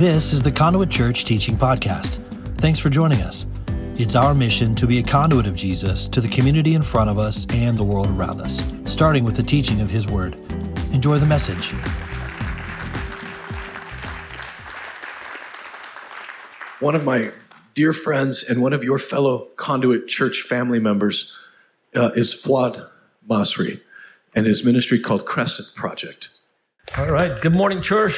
This is the Conduit Church Teaching Podcast. Thanks for joining us. It's our mission to be a conduit of Jesus to the community in front of us and the world around us, starting with the teaching of His Word. Enjoy the message. One of my dear friends and one of your fellow Conduit Church family members uh, is Fouad Masri and his ministry called Crescent Project. All right. Good morning, church.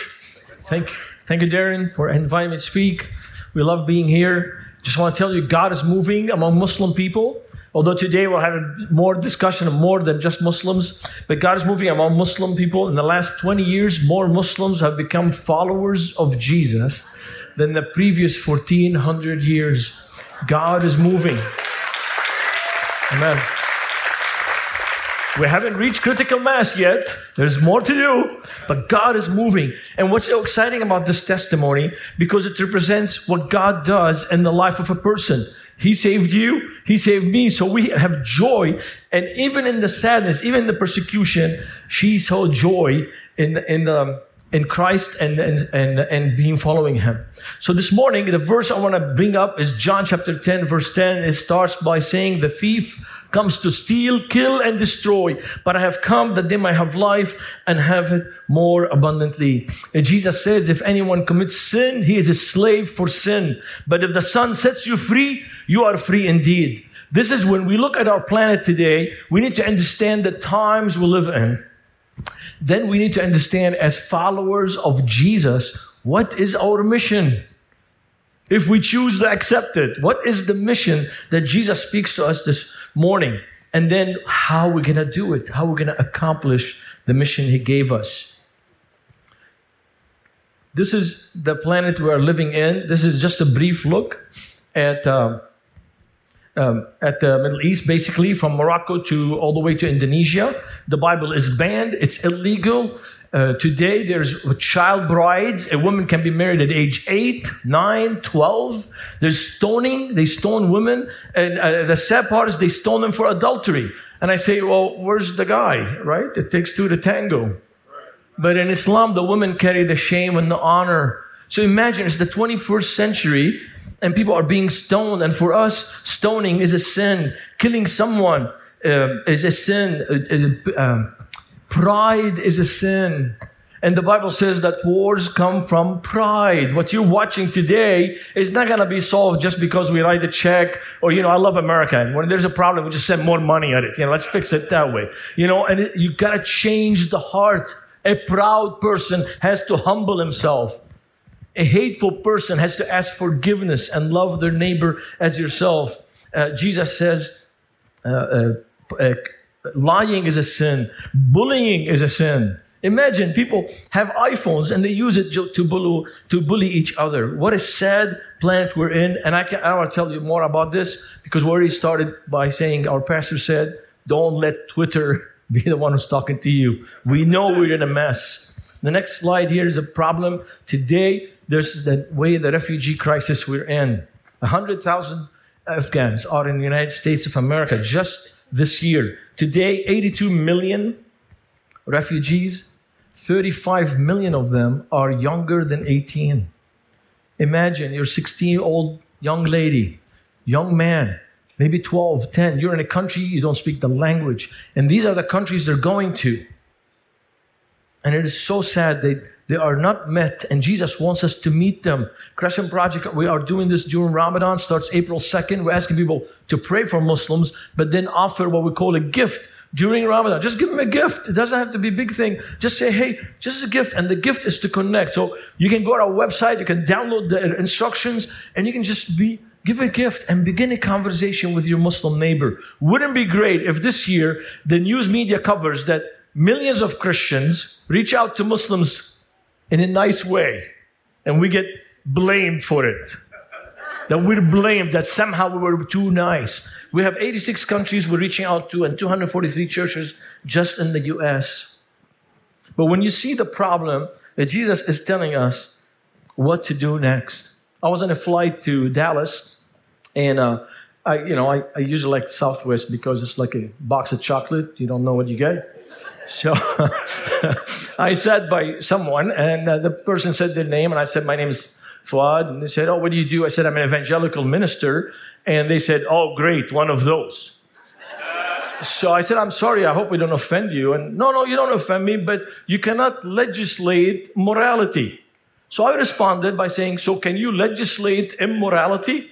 Thank, thank you, Darren, for inviting me to speak. We love being here. Just want to tell you, God is moving among Muslim people. Although today we'll have more discussion of more than just Muslims, but God is moving among Muslim people. In the last 20 years, more Muslims have become followers of Jesus than the previous 1400 years. God is moving. Amen. We haven't reached critical mass yet. There's more to do, but God is moving. And what's so exciting about this testimony, because it represents what God does in the life of a person. He saved you, He saved me, so we have joy. And even in the sadness, even in the persecution, she saw joy in the, in the, in Christ and, and, and, and being following Him. So this morning, the verse I want to bring up is John chapter 10, verse 10. It starts by saying, the thief comes to steal, kill, and destroy. But I have come that they might have life and have it more abundantly. And Jesus says, if anyone commits sin, he is a slave for sin. But if the Son sets you free, you are free indeed. This is when we look at our planet today, we need to understand the times we live in. Then we need to understand as followers of Jesus, what is our mission? If we choose to accept it, what is the mission that Jesus speaks to us this morning? And then how we're going to do it, how we're going to accomplish the mission he gave us. This is the planet we are living in. This is just a brief look at uh, um, at the Middle East, basically from Morocco to all the way to Indonesia. The Bible is banned; it's illegal. Uh, today, there's child brides. A woman can be married at age 8, 9, 12. There's stoning. They stone women. And uh, the sad part is they stone them for adultery. And I say, well, where's the guy, right? It takes two to tango. But in Islam, the women carry the shame and the honor. So imagine it's the 21st century and people are being stoned. And for us, stoning is a sin. Killing someone uh, is a sin. Uh, uh, Pride is a sin. And the Bible says that wars come from pride. What you're watching today is not going to be solved just because we write a check or, you know, I love America. And when there's a problem, we just send more money at it. You know, let's fix it that way. You know, and it, you got to change the heart. A proud person has to humble himself. A hateful person has to ask forgiveness and love their neighbor as yourself. Uh, Jesus says, uh, uh, uh Lying is a sin. Bullying is a sin. Imagine people have iPhones and they use it to bully, to bully each other. What a sad planet we're in. And I, can, I want to tell you more about this because we already started by saying our pastor said, don't let Twitter be the one who's talking to you. We know we're in a mess. The next slide here is a problem. Today, there's the way the refugee crisis we're in. 100,000 Afghans are in the United States of America just this year. Today, 82 million refugees, 35 million of them are younger than 18. Imagine you're 16 year old young lady, young man, maybe 12, 10. You're in a country, you don't speak the language. And these are the countries they're going to. And it is so sad that they are not met, and Jesus wants us to meet them. Crescent Project, we are doing this during Ramadan, starts April 2nd. We're asking people to pray for Muslims, but then offer what we call a gift during Ramadan. Just give them a gift. It doesn't have to be a big thing. Just say, hey, just a gift. And the gift is to connect. So you can go to our website, you can download the instructions, and you can just be give a gift and begin a conversation with your Muslim neighbor. Wouldn't be great if this year the news media covers that millions of Christians reach out to Muslims in a nice way, and we get blamed for it. That we're blamed that somehow we were too nice. We have 86 countries we're reaching out to and 243 churches just in the US. But when you see the problem that Jesus is telling us what to do next. I was on a flight to Dallas and uh, I, you know, I, I usually like Southwest because it's like a box of chocolate. You don't know what you get. So I sat by someone, and uh, the person said their name, and I said, My name is Fouad. And they said, Oh, what do you do? I said, I'm an evangelical minister. And they said, Oh, great, one of those. So I said, I'm sorry, I hope we don't offend you. And no, no, you don't offend me, but you cannot legislate morality. So I responded by saying, So can you legislate immorality?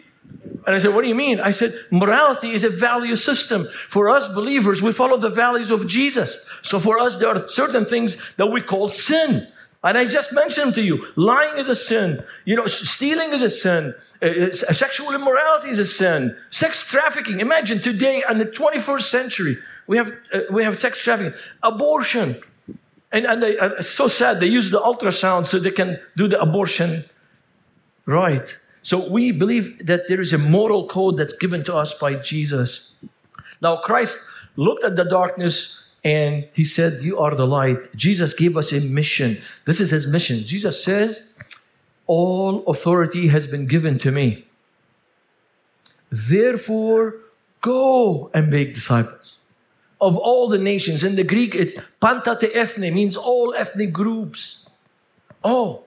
And I said, What do you mean? I said, Morality is a value system. For us believers, we follow the values of Jesus. So for us, there are certain things that we call sin. And I just mentioned to you, lying is a sin. You know, stealing is a sin. Uh, sexual immorality is a sin. Sex trafficking. Imagine today in the 21st century, we have, uh, we have sex trafficking. Abortion. And, and they, uh, it's so sad. They use the ultrasound so they can do the abortion right. So we believe that there is a moral code that's given to us by Jesus. Now, Christ looked at the darkness and he said, You are the light. Jesus gave us a mission. This is his mission. Jesus says, All authority has been given to me. Therefore, go and make disciples of all the nations. In the Greek, it's pantate ethne, means all ethnic groups. All.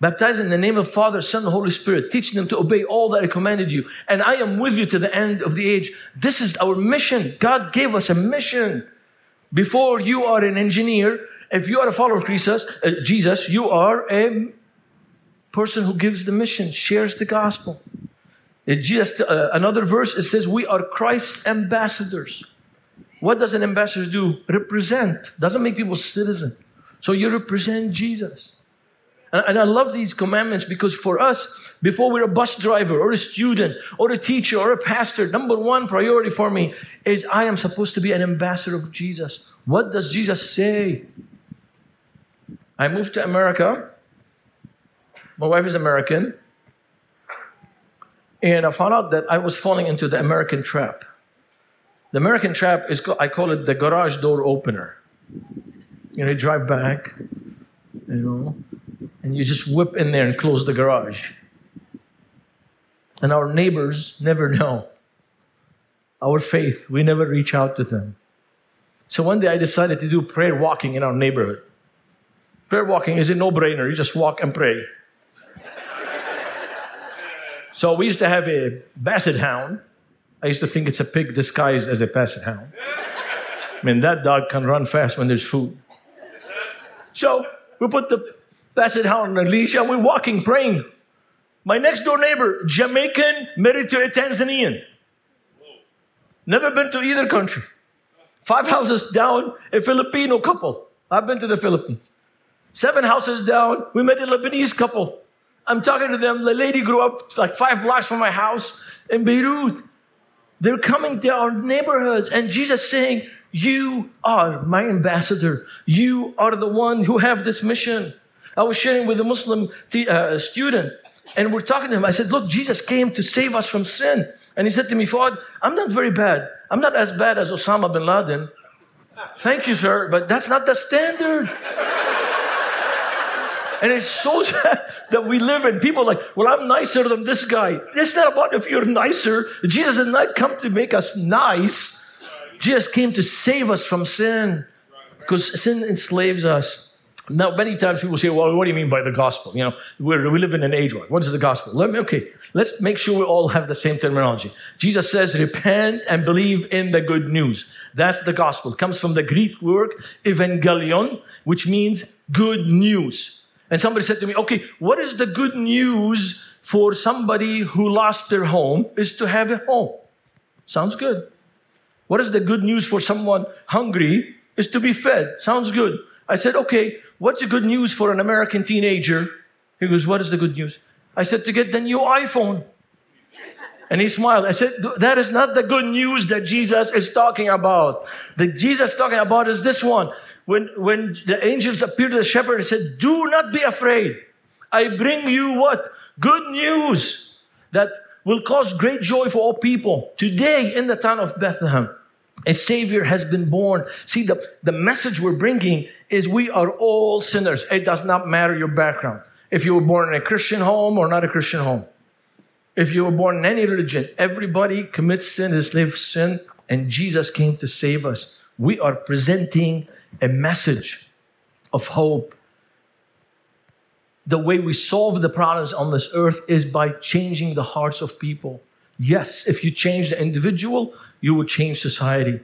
Baptize in the name of Father, Son, and Holy Spirit, teaching them to obey all that I commanded you. And I am with you to the end of the age. This is our mission. God gave us a mission. Before you are an engineer, if you are a follower of Jesus, uh, Jesus, you are a person who gives the mission, shares the gospel. It just uh, another verse it says we are Christ's ambassadors. What does an ambassador do? Represent. Doesn't make people citizen. So you represent Jesus. And I love these commandments because for us, before we're a bus driver or a student or a teacher or a pastor, number one priority for me is I am supposed to be an ambassador of Jesus. What does Jesus say? I moved to America. My wife is American. And I found out that I was falling into the American trap. The American trap is, I call it the garage door opener. You know, you drive back, you know, and you just whip in there and close the garage. And our neighbors never know. Our faith, we never reach out to them. So one day I decided to do prayer walking in our neighborhood. Prayer walking is a no brainer, you just walk and pray. so we used to have a basset hound. I used to think it's a pig disguised as a basset hound. I mean, that dog can run fast when there's food. So we put the A leash, and we're walking, praying. My next door neighbor, Jamaican, married to a Tanzanian. Never been to either country. Five houses down, a Filipino couple. I've been to the Philippines. Seven houses down, we met a Lebanese couple. I'm talking to them. The lady grew up like five blocks from my house in Beirut. They're coming to our neighborhoods, and Jesus saying, You are my ambassador. You are the one who have this mission. I was sharing with a Muslim uh, student, and we're talking to him. I said, Look, Jesus came to save us from sin. And he said to me, Fouad, I'm not very bad. I'm not as bad as Osama bin Laden. Thank you, sir, but that's not the standard. and it's so sad that we live in people like, well, I'm nicer than this guy. It's not about if you're nicer. Jesus did not come to make us nice. Jesus came to save us from sin because sin enslaves us. Now, many times people say, well, what do you mean by the gospel? You know, we live in an age where, what is the gospel? Let me, okay, let's make sure we all have the same terminology. Jesus says, repent and believe in the good news. That's the gospel. It comes from the Greek word evangelion, which means good news. And somebody said to me, okay, what is the good news for somebody who lost their home is to have a home? Sounds good. What is the good news for someone hungry is to be fed? Sounds good. I said, okay, what's the good news for an American teenager? He goes, what is the good news? I said, to get the new iPhone. And he smiled. I said, that is not the good news that Jesus is talking about. The Jesus talking about is this one. When, when the angels appeared to the shepherd and said, do not be afraid. I bring you what? Good news that will cause great joy for all people. Today in the town of Bethlehem, a savior has been born. See, the, the message we're bringing is we are all sinners. It does not matter your background. If you were born in a Christian home or not a Christian home. If you were born in any religion, everybody commits sin, is slave sin, and Jesus came to save us. we are presenting a message of hope. The way we solve the problems on this earth is by changing the hearts of people. Yes, if you change the individual, you will change society.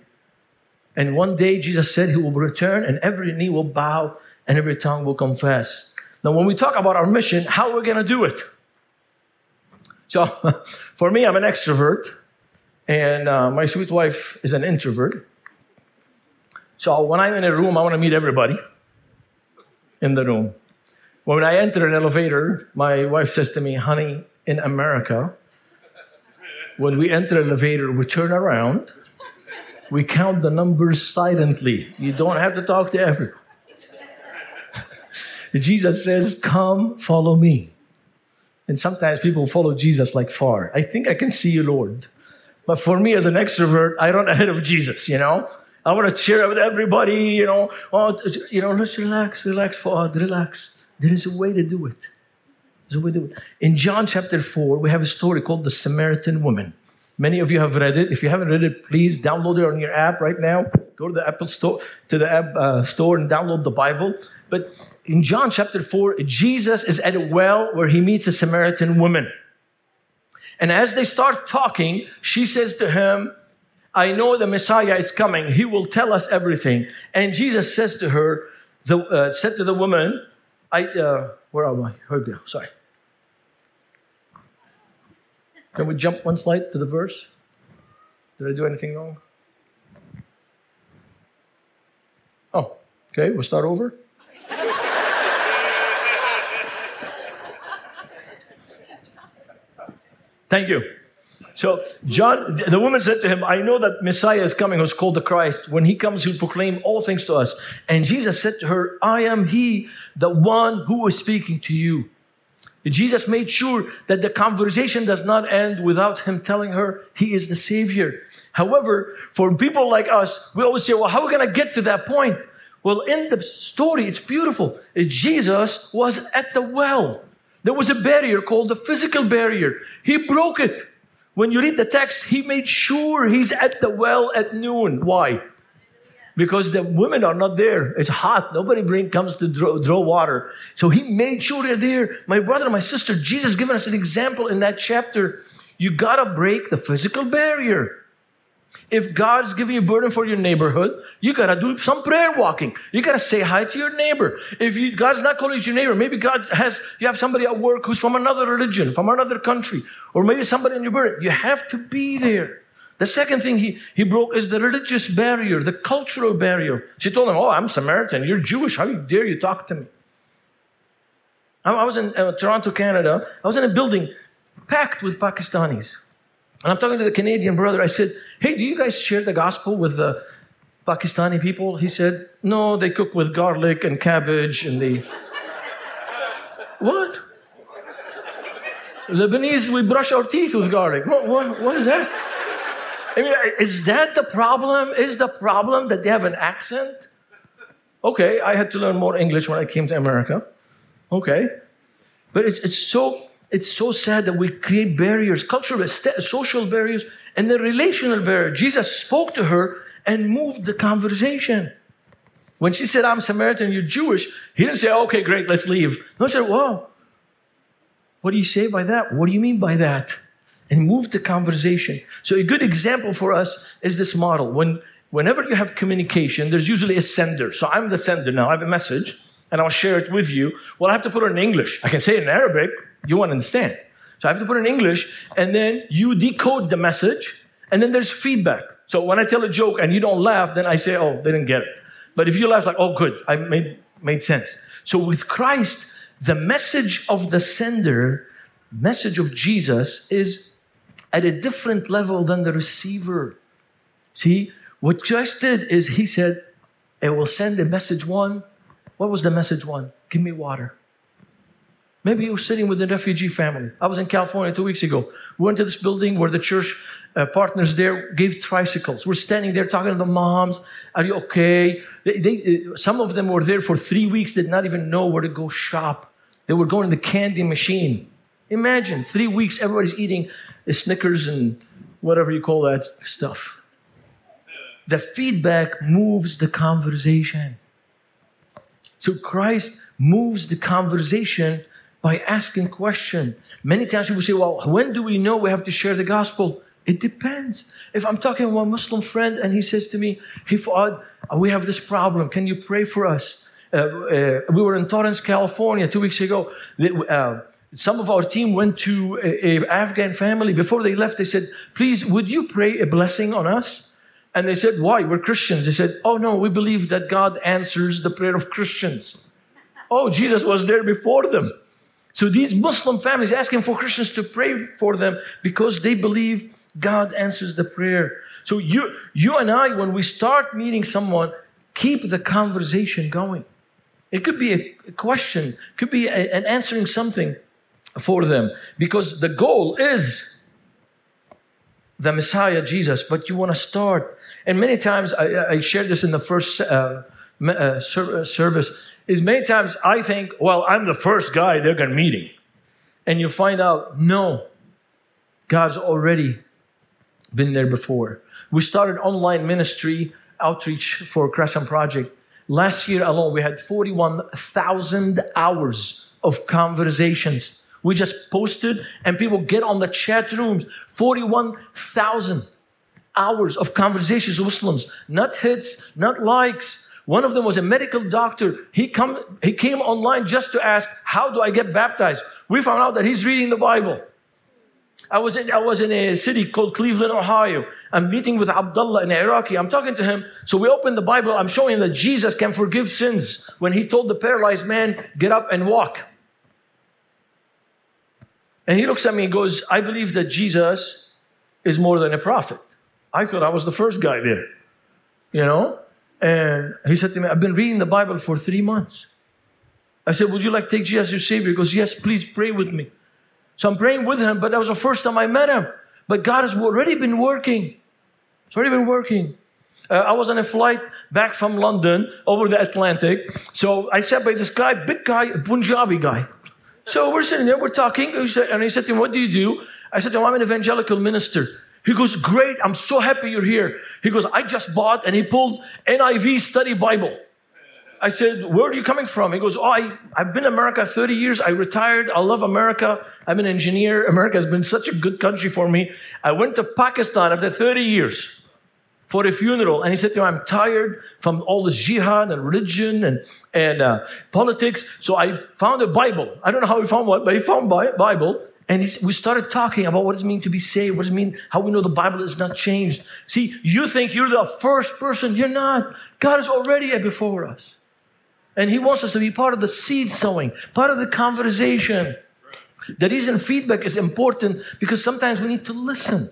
And one day Jesus said he will return and every knee will bow and every tongue will confess. Now, when we talk about our mission, how are we going to do it? So, for me, I'm an extrovert, and uh, my sweet wife is an introvert. So, when I'm in a room, I want to meet everybody in the room. When I enter an elevator, my wife says to me, honey, in America, when we enter elevator, we turn around, we count the numbers silently. You don't have to talk to everyone. Jesus says, Come, follow me. And sometimes people follow Jesus like far. I think I can see you, Lord. But for me as an extrovert, I run ahead of Jesus, you know? I want to cheer with everybody, you know. Oh, you know, let's relax, relax, Fouad, relax. There is a way to do it. Way to do. In John chapter 4, we have a story called the Samaritan woman. Many of you have read it. If you haven't read it, please download it on your app right now. Go to the Apple store, to the app uh, store and download the Bible. But in John chapter 4, Jesus is at a well where he meets a Samaritan woman. And as they start talking, she says to him, I know the Messiah is coming. He will tell us everything. And Jesus says to her, the, uh, said to the woman, I, uh, where am I? Here Sorry. Can we jump one slide to the verse? Did I do anything wrong? Oh, okay, we'll start over. Thank you. So John, the woman said to him, I know that Messiah is coming who's called the Christ. When he comes, he'll proclaim all things to us. And Jesus said to her, I am he, the one who is speaking to you. Jesus made sure that the conversation does not end without him telling her he is the Savior. However, for people like us, we always say, well, how are we going to get to that point? Well, in the story, it's beautiful. Jesus was at the well. There was a barrier called the physical barrier. He broke it. When you read the text, he made sure he's at the well at noon. Why? because the women are not there. It's hot. Nobody bring comes to draw, draw, water. So he made sure they're there. My brother, my sister, Jesus given us an example in that chapter. You gotta break the physical barrier. If God's giving you burden for your neighborhood, you gotta do some prayer walking. You gotta say hi to your neighbor. If you, God's not calling you to your neighbor, maybe God has, you have somebody at work who's from another religion, from another country, or maybe somebody in your burden. You have to be there. The second thing he, he broke is the religious barrier, the cultural barrier. She told him, Oh, I'm Samaritan. You're Jewish. How dare you talk to me? I was in uh, Toronto, Canada. I was in a building packed with Pakistanis. And I'm talking to the Canadian brother. I said, Hey, do you guys share the gospel with the Pakistani people? He said, No, they cook with garlic and cabbage and they. what? Lebanese, we brush our teeth with garlic. What, what, what is that? I mean, is that the problem? Is the problem that they have an accent? Okay, I had to learn more English when I came to America. Okay. But it's, it's, so, it's so sad that we create barriers, cultural, social barriers, and the relational barrier. Jesus spoke to her and moved the conversation. When she said, I'm Samaritan, you're Jewish, he didn't say, okay, great, let's leave. No, he said, wow, what do you say by that? What do you mean by that? and moved the conversation. So, a good example for us is this model. When, whenever you have communication, there's usually a sender. So, I'm the sender now. I have a message and I'll share it with you. Well, I have to put it in English. I can say it in Arabic, you won't understand. So, I have to put in English and then you decode the message and then there's feedback. So, when I tell a joke and you don't laugh, then I say, oh, they didn't get it. But if you laugh, like, oh, good, I made, made sense. So, with Christ, the message of the sender, message of Jesus is at a different level than the receiver. See, what Christ did is he said, I will send a message one. What was the message one? Give me water. Maybe you were sitting with a refugee family. I was in California two weeks ago. We went to this building where the church uh, partners there gave tricycles. We're standing there talking to the moms. Are you okay? They, they, uh, some of them were there for three weeks, did not even know where to go shop. They were going to the candy machine. Imagine three weeks, everybody's eating Snickers and whatever you call that stuff. the feedback moves the conversation. So Christ moves the conversation by asking question. Many times people say, well, when do we know we have to share the gospel? It depends. If I'm talking to a Muslim friend and he says to me, hey, Fouad, we have this problem. Can you pray for us? Uh, uh, we were in Torrance, California two weeks ago. Uh, some of our team went to an Afghan family. Before they left, they said, please, would you pray a blessing on us? And they said, why? We're Christians. They said, oh no, we believe that God answers the prayer of Christians. Oh, Jesus was there before them. So these Muslim families asking for Christians to pray for them because they believe God answers the prayer. So you, you and I, when we start meeting someone, keep the conversation going. It could be a question, could be an answering something for them because the goal is the Messiah, Jesus, but you want to start. And many times, I, I shared this in the first uh, uh, uh, service, is many times I think, well, I'm the first guy they're going to meeting. And you find out, no, God's already been there before. We started online ministry outreach for Crescent Project. Last year alone, we had 41,000 hours of conversations we just posted, and people get on the chat rooms. 41,000 hours of conversations with Muslims, not hits, not likes. One of them was a medical doctor. He, come, he came online just to ask, How do I get baptized? We found out that he's reading the Bible. I was in, I was in a city called Cleveland, Ohio. I'm meeting with Abdullah in Iraqi. I'm talking to him. So we open the Bible. I'm showing him that Jesus can forgive sins when he told the paralyzed man, Get up and walk. And he looks at me and goes, I believe that Jesus is more than a prophet. I thought I was the first guy there, you know? And he said to me, I've been reading the Bible for three months. I said, Would you like to take Jesus as your Savior? He goes, Yes, please pray with me. So I'm praying with him, but that was the first time I met him. But God has already been working. It's already been working. Uh, I was on a flight back from London over the Atlantic. So I sat by this guy, big guy, Punjabi guy. So we're sitting there, we're talking, and he said to him, What do you do? I said to him, I'm an evangelical minister. He goes, Great, I'm so happy you're here. He goes, I just bought, and he pulled NIV study Bible. I said, Where are you coming from? He goes, Oh, I, I've been in America 30 years. I retired. I love America. I'm an engineer. America has been such a good country for me. I went to Pakistan after 30 years for a funeral. And he said to me, I'm tired from all this jihad and religion and, and uh, politics. So I found a Bible. I don't know how he found one, but he found Bible. And we started talking about what does it mean to be saved? What does it mean? How we know the Bible is not changed? See, you think you're the first person. You're not. God is already before us. And He wants us to be part of the seed sowing, part of the conversation. The reason feedback is important because sometimes we need to listen.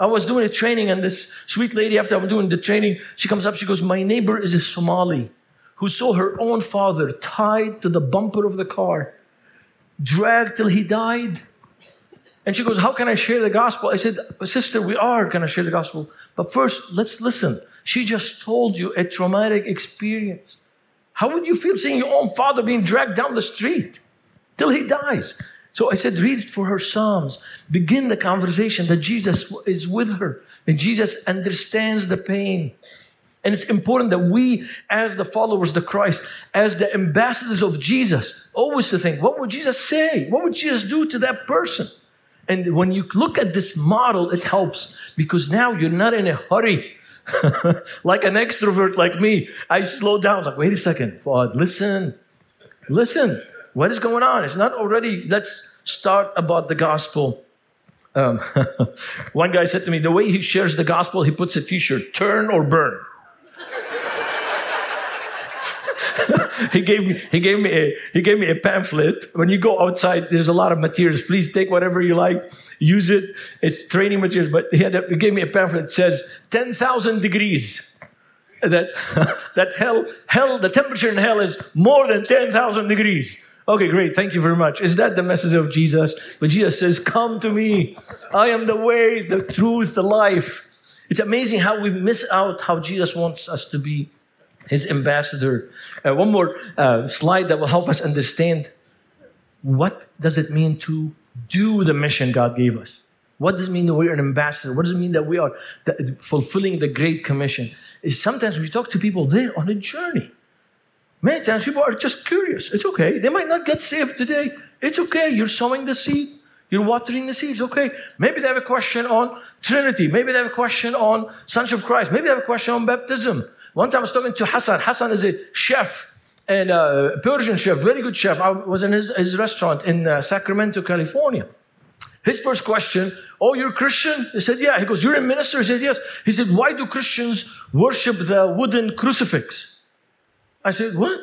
I was doing a training, and this sweet lady, after I'm doing the training, she comes up, she goes, My neighbor is a Somali who saw her own father tied to the bumper of the car, dragged till he died. And she goes, How can I share the gospel? I said, Sister, we are going to share the gospel. But first, let's listen. She just told you a traumatic experience. How would you feel seeing your own father being dragged down the street till he dies? So I said, read for her Psalms. Begin the conversation that Jesus is with her and Jesus understands the pain. And it's important that we, as the followers of Christ, as the ambassadors of Jesus, always to think, what would Jesus say? What would Jesus do to that person? And when you look at this model, it helps because now you're not in a hurry. like an extrovert like me, I slow down. Like, wait a second, Fouad, listen, listen. What is going on? It's not already, let's start about the gospel. Um, one guy said to me, the way he shares the gospel, he puts a t shirt, turn or burn. he gave me he gave me a he gave me a pamphlet. When you go outside, there's a lot of materials. Please take whatever you like, use it. It's training materials. But he, a, he gave me a pamphlet that says ten thousand degrees that that hell hell the temperature in hell is more than 10,000 degrees. Okay, great. Thank you very much. Is that the message of Jesus? But Jesus says, Come to me. I am the way, the truth, the life. It's amazing how we miss out how Jesus wants us to be his ambassador. Uh, one more uh, slide that will help us understand what does it mean to do the mission God gave us. What does it mean that we're an ambassador? What does it mean that we are fulfilling the Great Commission? Is sometimes we talk to people, they're on a journey. Many times people are just curious. It's okay. They might not get saved today. It's okay. You're sowing the seed. You're watering the seeds. Okay. Maybe they have a question on Trinity. Maybe they have a question on Sonship of Christ. Maybe they have a question on baptism. One time I was talking to Hassan. Hassan is a chef and a Persian chef, very good chef. I was in his, his restaurant in uh, Sacramento, California. His first question, Oh, you're Christian? He said, Yeah. He goes, You're a minister? He said, Yes. He said, Why do Christians worship the wooden crucifix? I said, What?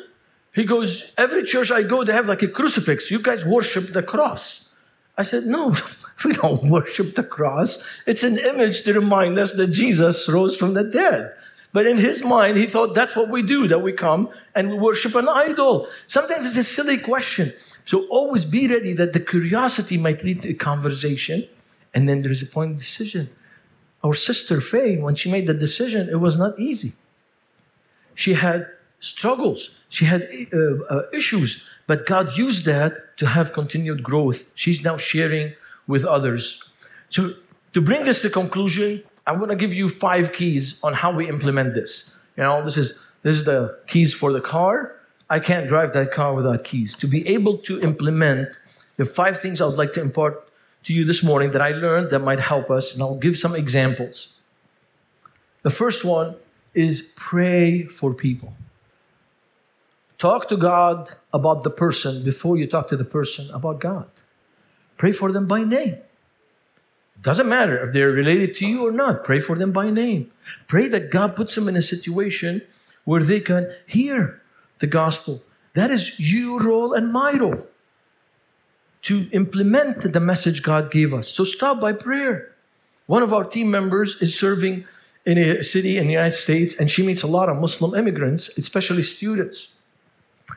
He goes, Every church I go, they have like a crucifix. You guys worship the cross. I said, No, we don't worship the cross. It's an image to remind us that Jesus rose from the dead. But in his mind, he thought that's what we do, that we come and we worship an idol. Sometimes it's a silly question. So always be ready that the curiosity might lead to a conversation. And then there's a point of decision. Our sister Faye, when she made the decision, it was not easy. She had struggles, she had uh, uh, issues, but God used that to have continued growth. She's now sharing with others. So, to bring this to conclusion, I want to give you five keys on how we implement this. You know, this is this is the keys for the car. I can't drive that car without keys. To be able to implement the five things I would like to impart to you this morning that I learned that might help us, and I'll give some examples. The first one is pray for people. Talk to God about the person before you talk to the person about God. Pray for them by name. Doesn't matter if they're related to you or not. Pray for them by name. Pray that God puts them in a situation where they can hear the gospel. That is your role and my role to implement the message God gave us. So start by prayer. One of our team members is serving in a city in the United States, and she meets a lot of Muslim immigrants, especially students.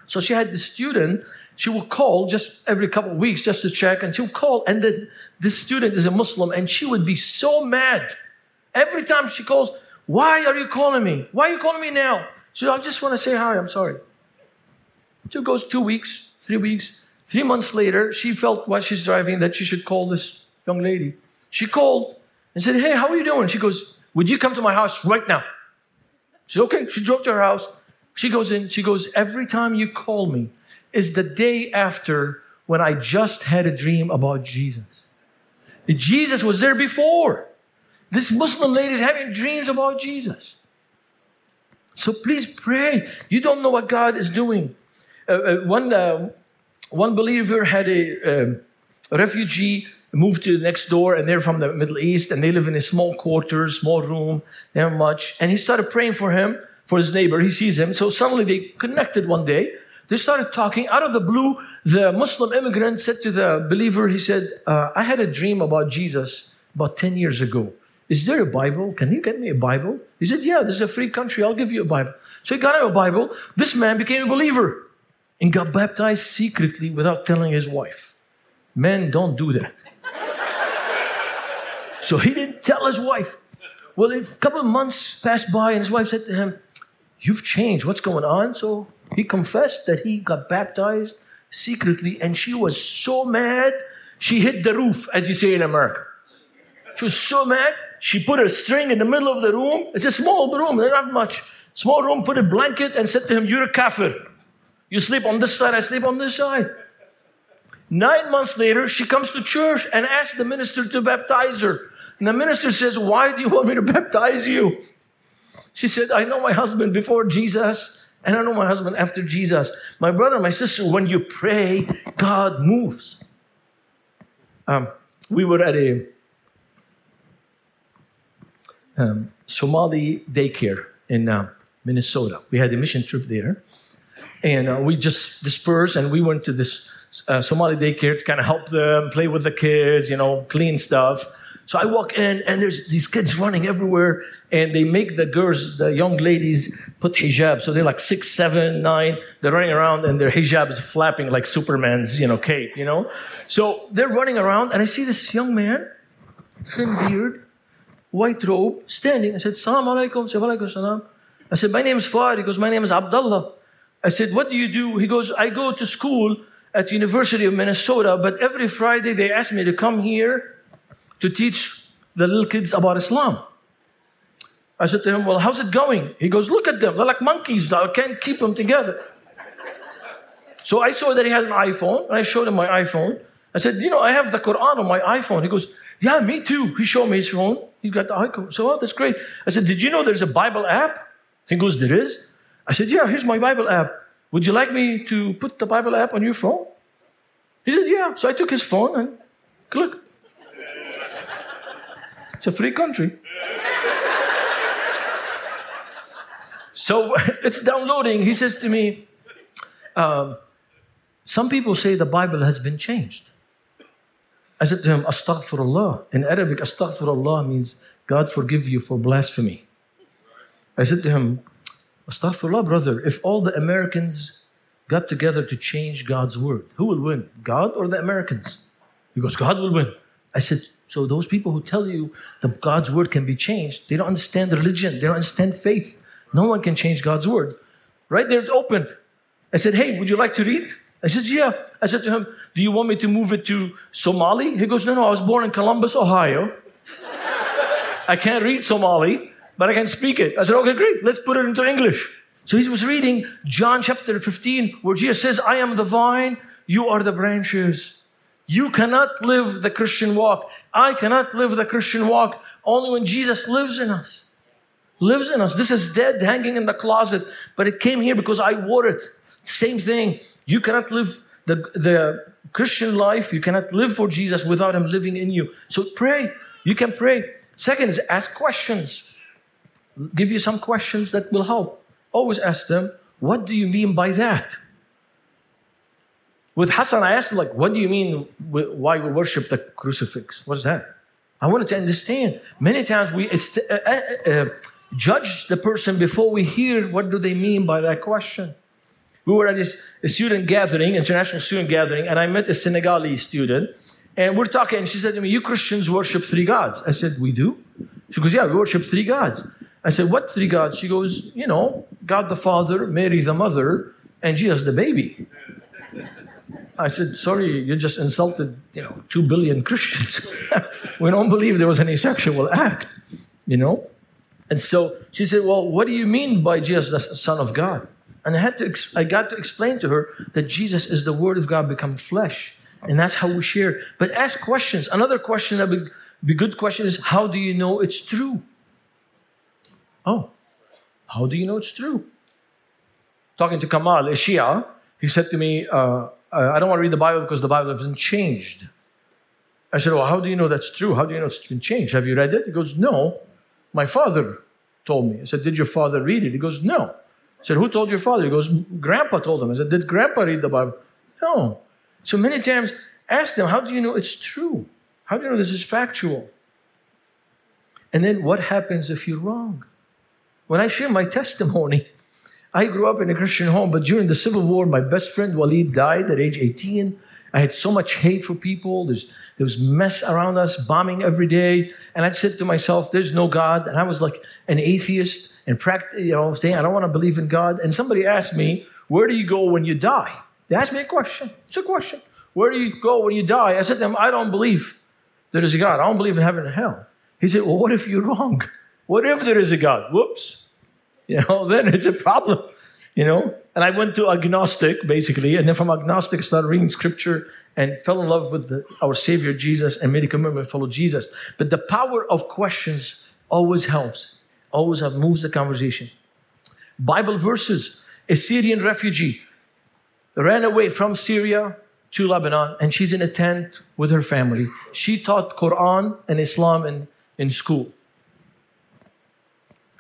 So she had the student she will call just every couple of weeks just to check, and she'll call, and the, this student is a Muslim, and she would be so mad. Every time she calls, why are you calling me? Why are you calling me now? She said, I just want to say hi, I'm sorry. So it goes two weeks, three weeks. Three months later, she felt while she's driving that she should call this young lady. She called and said, Hey, how are you doing? She goes, Would you come to my house right now? She said, Okay. She drove to her house. She goes in, she goes, Every time you call me, is the day after when I just had a dream about Jesus. Jesus was there before. This Muslim lady is having dreams about Jesus. So please pray. You don't know what God is doing. Uh, uh, one, uh, one believer had a, um, a refugee moved to the next door and they're from the Middle East and they live in a small quarters, small room, have much. And he started praying for him, for his neighbor. He sees him. So suddenly they connected one day they started talking. Out of the blue, the Muslim immigrant said to the believer, he said, uh, I had a dream about Jesus about 10 years ago. Is there a Bible? Can you get me a Bible? He said, Yeah, this is a free country. I'll give you a Bible. So he got him a Bible. This man became a believer and got baptized secretly without telling his wife. Men don't do that. so he didn't tell his wife. Well, a couple of months passed by, and his wife said to him, You've changed. What's going on? So he confessed that he got baptized secretly, and she was so mad, she hit the roof, as you say in America. She was so mad, she put a string in the middle of the room. It's a small room, there's not much. Small room, put a blanket and said to him, You're a kafir. You sleep on this side, I sleep on this side. Nine months later, she comes to church and asks the minister to baptize her. And the minister says, Why do you want me to baptize you? She said, I know my husband before Jesus. And I know my husband after Jesus. My brother, my sister, when you pray, God moves. Um, we were at a um, Somali daycare in uh, Minnesota. We had a mission trip there. And uh, we just dispersed and we went to this uh, Somali daycare to kind of help them, play with the kids, you know, clean stuff. So I walk in, and there's these kids running everywhere, and they make the girls, the young ladies, put hijab. So they're like six, seven, nine. They're running around, and their hijab is flapping like Superman's, you know, cape, you know. So they're running around, and I see this young man, thin beard, white robe, standing. I said, "Salam alaikum." Said, "Alaikum salam." I said, "My name is Fouad." He goes, "My name is Abdullah." I said, "What do you do?" He goes, "I go to school at University of Minnesota, but every Friday they ask me to come here." To teach the little kids about Islam. I said to him, Well, how's it going? He goes, Look at them. They're like monkeys. I can't keep them together. So I saw that he had an iPhone, and I showed him my iPhone. I said, You know, I have the Quran on my iPhone. He goes, Yeah, me too. He showed me his phone. He's got the icon. So, oh, that's great. I said, Did you know there's a Bible app? He goes, There is? I said, Yeah, here's my Bible app. Would you like me to put the Bible app on your phone? He said, Yeah. So I took his phone and click. It's a free country. so it's downloading. He says to me, um, Some people say the Bible has been changed. I said to him, Astaghfirullah. In Arabic, Astaghfirullah means God forgive you for blasphemy. I said to him, Astaghfirullah, brother, if all the Americans got together to change God's word, who will win? God or the Americans? He goes, God will win. I said, so those people who tell you that God's word can be changed, they don't understand religion, they don't understand faith. No one can change God's word. Right there, it opened. I said, hey, would you like to read? I said, yeah. I said to him, do you want me to move it to Somali? He goes, no, no, I was born in Columbus, Ohio. I can't read Somali, but I can speak it. I said, okay, great, let's put it into English. So he was reading John chapter 15, where Jesus says, I am the vine, you are the branches. You cannot live the Christian walk. I cannot live the Christian walk only when Jesus lives in us. Lives in us. This is dead, hanging in the closet, but it came here because I wore it. Same thing. You cannot live the, the Christian life, you cannot live for Jesus without Him living in you. So pray. You can pray. Second is ask questions. Give you some questions that will help. Always ask them, what do you mean by that? With Hassan, I asked him, like, what do you mean why we worship the crucifix? What's that? I wanted to understand. Many times we uh, uh, uh, judge the person before we hear what do they mean by that question. We were at this student gathering, international student gathering, and I met a Senegalese student, and we're talking, and she said to me, you Christians worship three gods. I said, we do? She goes, yeah, we worship three gods. I said, what three gods? She goes, you know, God the Father, Mary the Mother, and Jesus the baby. I said, sorry, you just insulted, you know, two billion Christians. we don't believe there was any sexual act, you know? And so she said, well, what do you mean by Jesus, the Son of God? And I had to, I got to explain to her that Jesus is the Word of God become flesh. And that's how we share. But ask questions. Another question that would be good question is, how do you know it's true? Oh, how do you know it's true? Talking to Kamal, a Shia, he said to me, uh, uh, I don't want to read the Bible because the Bible hasn't changed. I said, Well, how do you know that's true? How do you know it's been changed? Have you read it? He goes, No. My father told me. I said, Did your father read it? He goes, No. I said, Who told your father? He goes, Grandpa told him. I said, Did Grandpa read the Bible? No. So many times, ask them, How do you know it's true? How do you know this is factual? And then what happens if you're wrong? When I share my testimony, I grew up in a Christian home, but during the Civil War, my best friend Walid died at age 18. I had so much hate for people. There's, there was mess around us, bombing every day. And I said to myself, there's no God. And I was like an atheist and practice, you know, saying, I don't want to believe in God. And somebody asked me, where do you go when you die? They asked me a question. It's a question. Where do you go when you die? I said to them, I don't believe there is a God. I don't believe in heaven and hell. He said, well, what if you're wrong? What if there is a God? Whoops you know, then it's a problem, you know. And I went to agnostic, basically, and then from agnostic, started reading scripture and fell in love with the, our Savior Jesus and made a commitment to follow Jesus. But the power of questions always helps, always have, moves the conversation. Bible verses. A Syrian refugee ran away from Syria to Lebanon, and she's in a tent with her family. She taught Quran and Islam in, in school.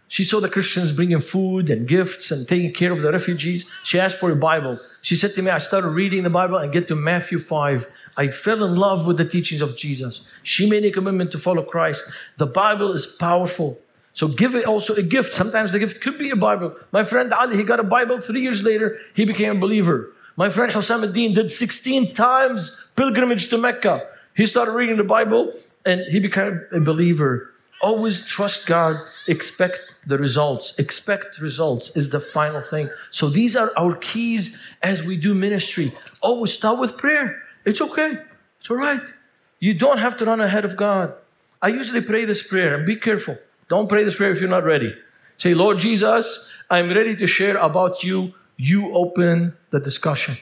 She saw the Christians bringing food and gifts and taking care of the refugees. She asked for a Bible. She said to me, I started reading the Bible and get to Matthew 5. I fell in love with the teachings of Jesus. She made a commitment to follow Christ. The Bible is powerful. So give it also a gift. Sometimes the gift could be a Bible. My friend Ali, he got a Bible. Three years later, he became a believer. My friend Hussam ad-Din did 16 times pilgrimage to Mecca. He started reading the Bible and he became a believer. Always trust God, expect the results. Expect results is the final thing. So these are our keys as we do ministry. Always start with prayer. It's okay. It's all right. You don't have to run ahead of God. I usually pray this prayer, and be careful. Don't pray this prayer if you're not ready. Say, Lord Jesus, I'm ready to share about you. You open the discussion.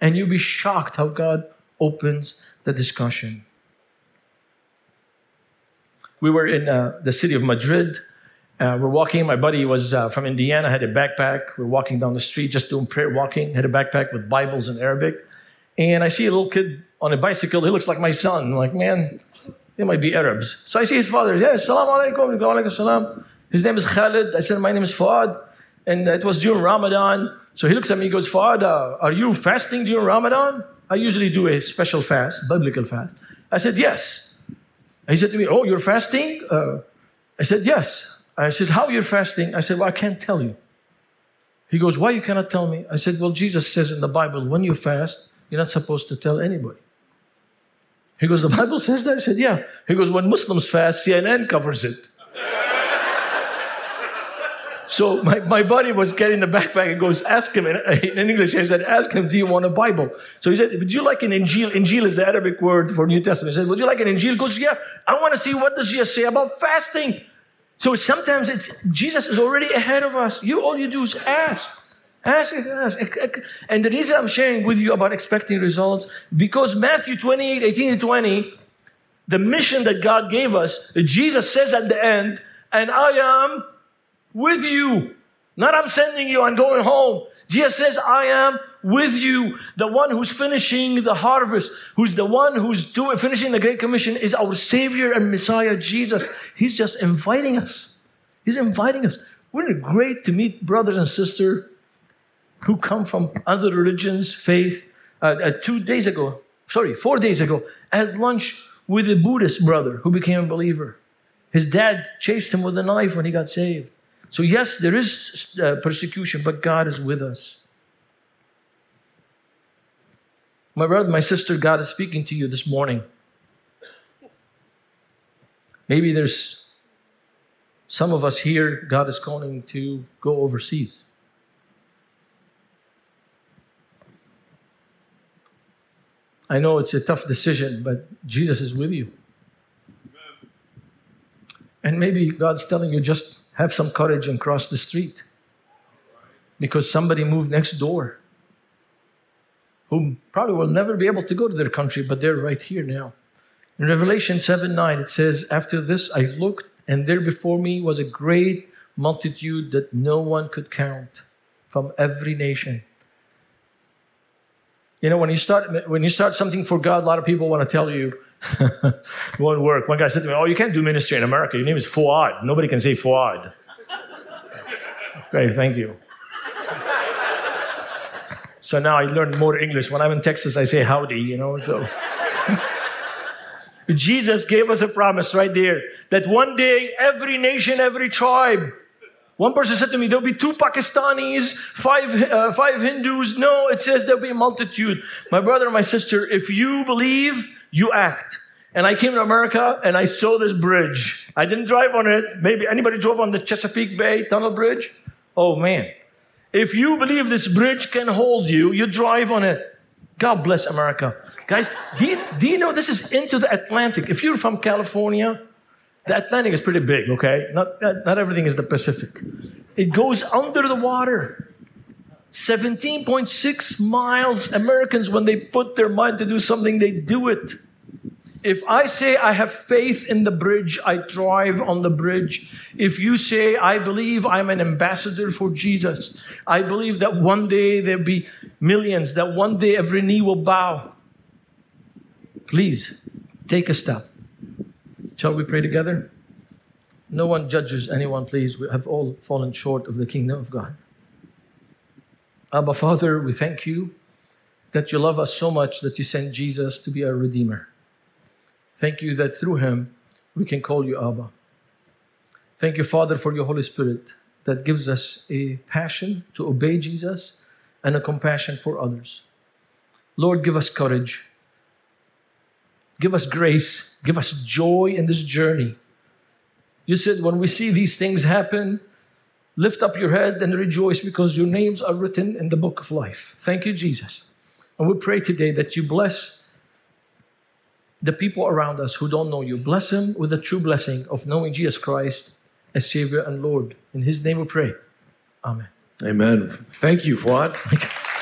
And you'll be shocked how God opens the discussion. We were in uh, the city of Madrid. Uh, we're walking. My buddy was uh, from Indiana, had a backpack. We're walking down the street, just doing prayer walking, had a backpack with Bibles in Arabic. And I see a little kid on a bicycle. He looks like my son. I'm like, man, they might be Arabs. So I see his father. Yeah, salam alaikum. Alaikum salam. His name is Khalid. I said, my name is Fouad. And it was during Ramadan. So he looks at me, he goes, Fouad, uh, are you fasting during Ramadan? I usually do a special fast, biblical fast. I said, yes. He said to me, oh, you're fasting? Uh, I said, yes. I said, how you're fasting? I said, well, I can't tell you. He goes, why you cannot tell me? I said, well, Jesus says in the Bible, when you fast, you're not supposed to tell anybody. He goes, the Bible says that? I said, yeah. He goes, when Muslims fast, CNN covers it. So my, my buddy was getting the backpack and goes, ask him in, uh, in, English. I said, ask him, do you want a Bible? So he said, would you like an Injil? Injil is the Arabic word for New Testament. He said, would you like an Injil? He goes, yeah, I want to see what does Jesus say about fasting. So sometimes it's, Jesus is already ahead of us. You, all you do is ask. Ask, ask. And the reason I'm sharing with you about expecting results, because Matthew 28, 18 and 20, the mission that God gave us, Jesus says at the end, and I am with you. Not I'm sending you, I'm going home. Jesus says, I am with you. The one who's finishing the harvest, who's the one who's doing, finishing the Great Commission is our Savior and Messiah, Jesus. He's just inviting us. He's inviting us. Wouldn't it great to meet brothers and sisters who come from other religions, faith? Uh, uh, two days ago, sorry, four days ago, I had lunch with a Buddhist brother who became a believer. His dad chased him with a knife when he got saved. So, yes, there is uh, persecution, but God is with us. My brother, my sister, God is speaking to you this morning. Maybe there's some of us here, God is calling to go overseas. I know it's a tough decision, but Jesus is with you. And maybe God's telling you just have some courage and cross the street because somebody moved next door who probably will never be able to go to their country, but they're right here now. In Revelation 7 9, it says, After this I looked, and there before me was a great multitude that no one could count from every nation. You know, when you start when you start something for God, a lot of people want to tell you, won't work. One guy said to me, Oh, you can't do ministry in America. Your name is Fouad. Nobody can say Fouad. Great, thank you. So now I learned more English. When I'm in Texas, I say howdy, you know, so. Jesus gave us a promise right there that one day every nation, every tribe, one person said to me, there'll be two Pakistanis, five, uh, five Hindus. No, it says there'll be a multitude. My brother my sister, if you believe, you act. And I came to America and I saw this bridge. I didn't drive on it. Maybe anybody drove on the Chesapeake Bay Tunnel Bridge? Oh man. If you believe this bridge can hold you, you drive on it. God bless America. Guys, do you, do you know this is into the Atlantic? If you're from California, the Atlantic is pretty big, okay? Not, not, not everything is the Pacific. It goes under the water. 17.6 miles. Americans, when they put their mind to do something, they do it. If I say I have faith in the bridge, I drive on the bridge. If you say, I believe I'm an ambassador for Jesus, I believe that one day there'll be millions, that one day every knee will bow. Please take a step. Shall we pray together? No one judges anyone, please. We have all fallen short of the kingdom of God. Abba, Father, we thank you that you love us so much that you sent Jesus to be our Redeemer. Thank you that through him we can call you Abba. Thank you, Father, for your Holy Spirit that gives us a passion to obey Jesus and a compassion for others. Lord, give us courage. Give us grace. Give us joy in this journey. You said, when we see these things happen, lift up your head and rejoice because your names are written in the book of life. Thank you, Jesus. And we pray today that you bless the people around us who don't know you. Bless them with the true blessing of knowing Jesus Christ as Savior and Lord. In His name we pray. Amen. Amen. Thank you, Fouad.